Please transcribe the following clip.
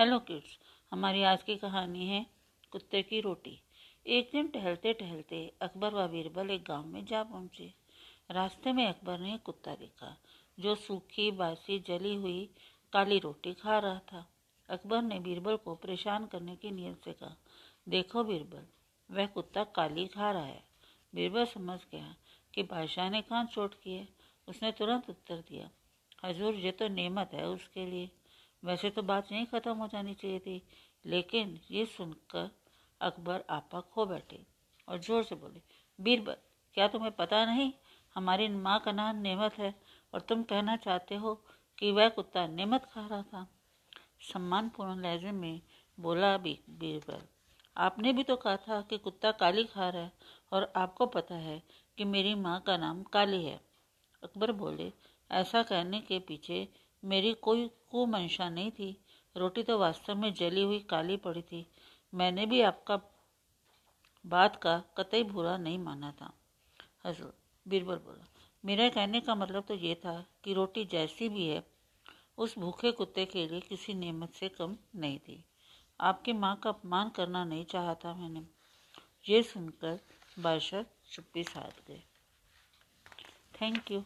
Hello kids हमारी आज की कहानी है कुत्ते की रोटी। एक दिन टहलते टहलते अकबर व बीरबल एक गाँव में जा पहुँचे। रास्ते में अकबर ने एक कुत्ता देखा, जो सूखी, बासी, जली हुई काली रोटी खा रहा था। अकबर ने बीरबल को परेशान करने की नीयत से कहा, देखो बीरबल, वह कुत्ता काली खा रहा है। बीरबल समझ गया कि बादशाह ने कहाँ चोट की है। उसने तुरंत उत्तर दिया, हजूर, ये तो नेमत है उसके लिए। वैसे तो बात यहीं ख़त्म हो जानी चाहिए थी, लेकिन ये सुनकर अकबर आपा खो बैठे और ज़ोर से बोले, बीरबल, क्या तुम्हें पता नहीं, हमारी माँ का नाम नेमत है और तुम कहना चाहते हो कि वह कुत्ता नेमत खा रहा था? सम्मानपूर्ण लहजे में बोला भी बीरबल, आपने भी तो कहा था कि कुत्ता काली खा रहा है और आपको पता है कि मेरी माँ का नाम काली है। अकबर बोले, ऐसा कहने के पीछे मेरी कोई कुमंशा नहीं थी। रोटी तो वास्तव में जली हुई काली पड़ी थी। मैंने भी आपका बात का कतई बुरा नहीं माना था। हजूर बीरबल बोला, मेरा कहने का मतलब तो ये था कि रोटी जैसी भी है, उस भूखे कुत्ते के लिए किसी नेमत से कम नहीं थी। आपकी माँ का अपमान करना नहीं चाहा था मैंने। ये सुनकर बादशाह चुप्पी साध गए। Thank you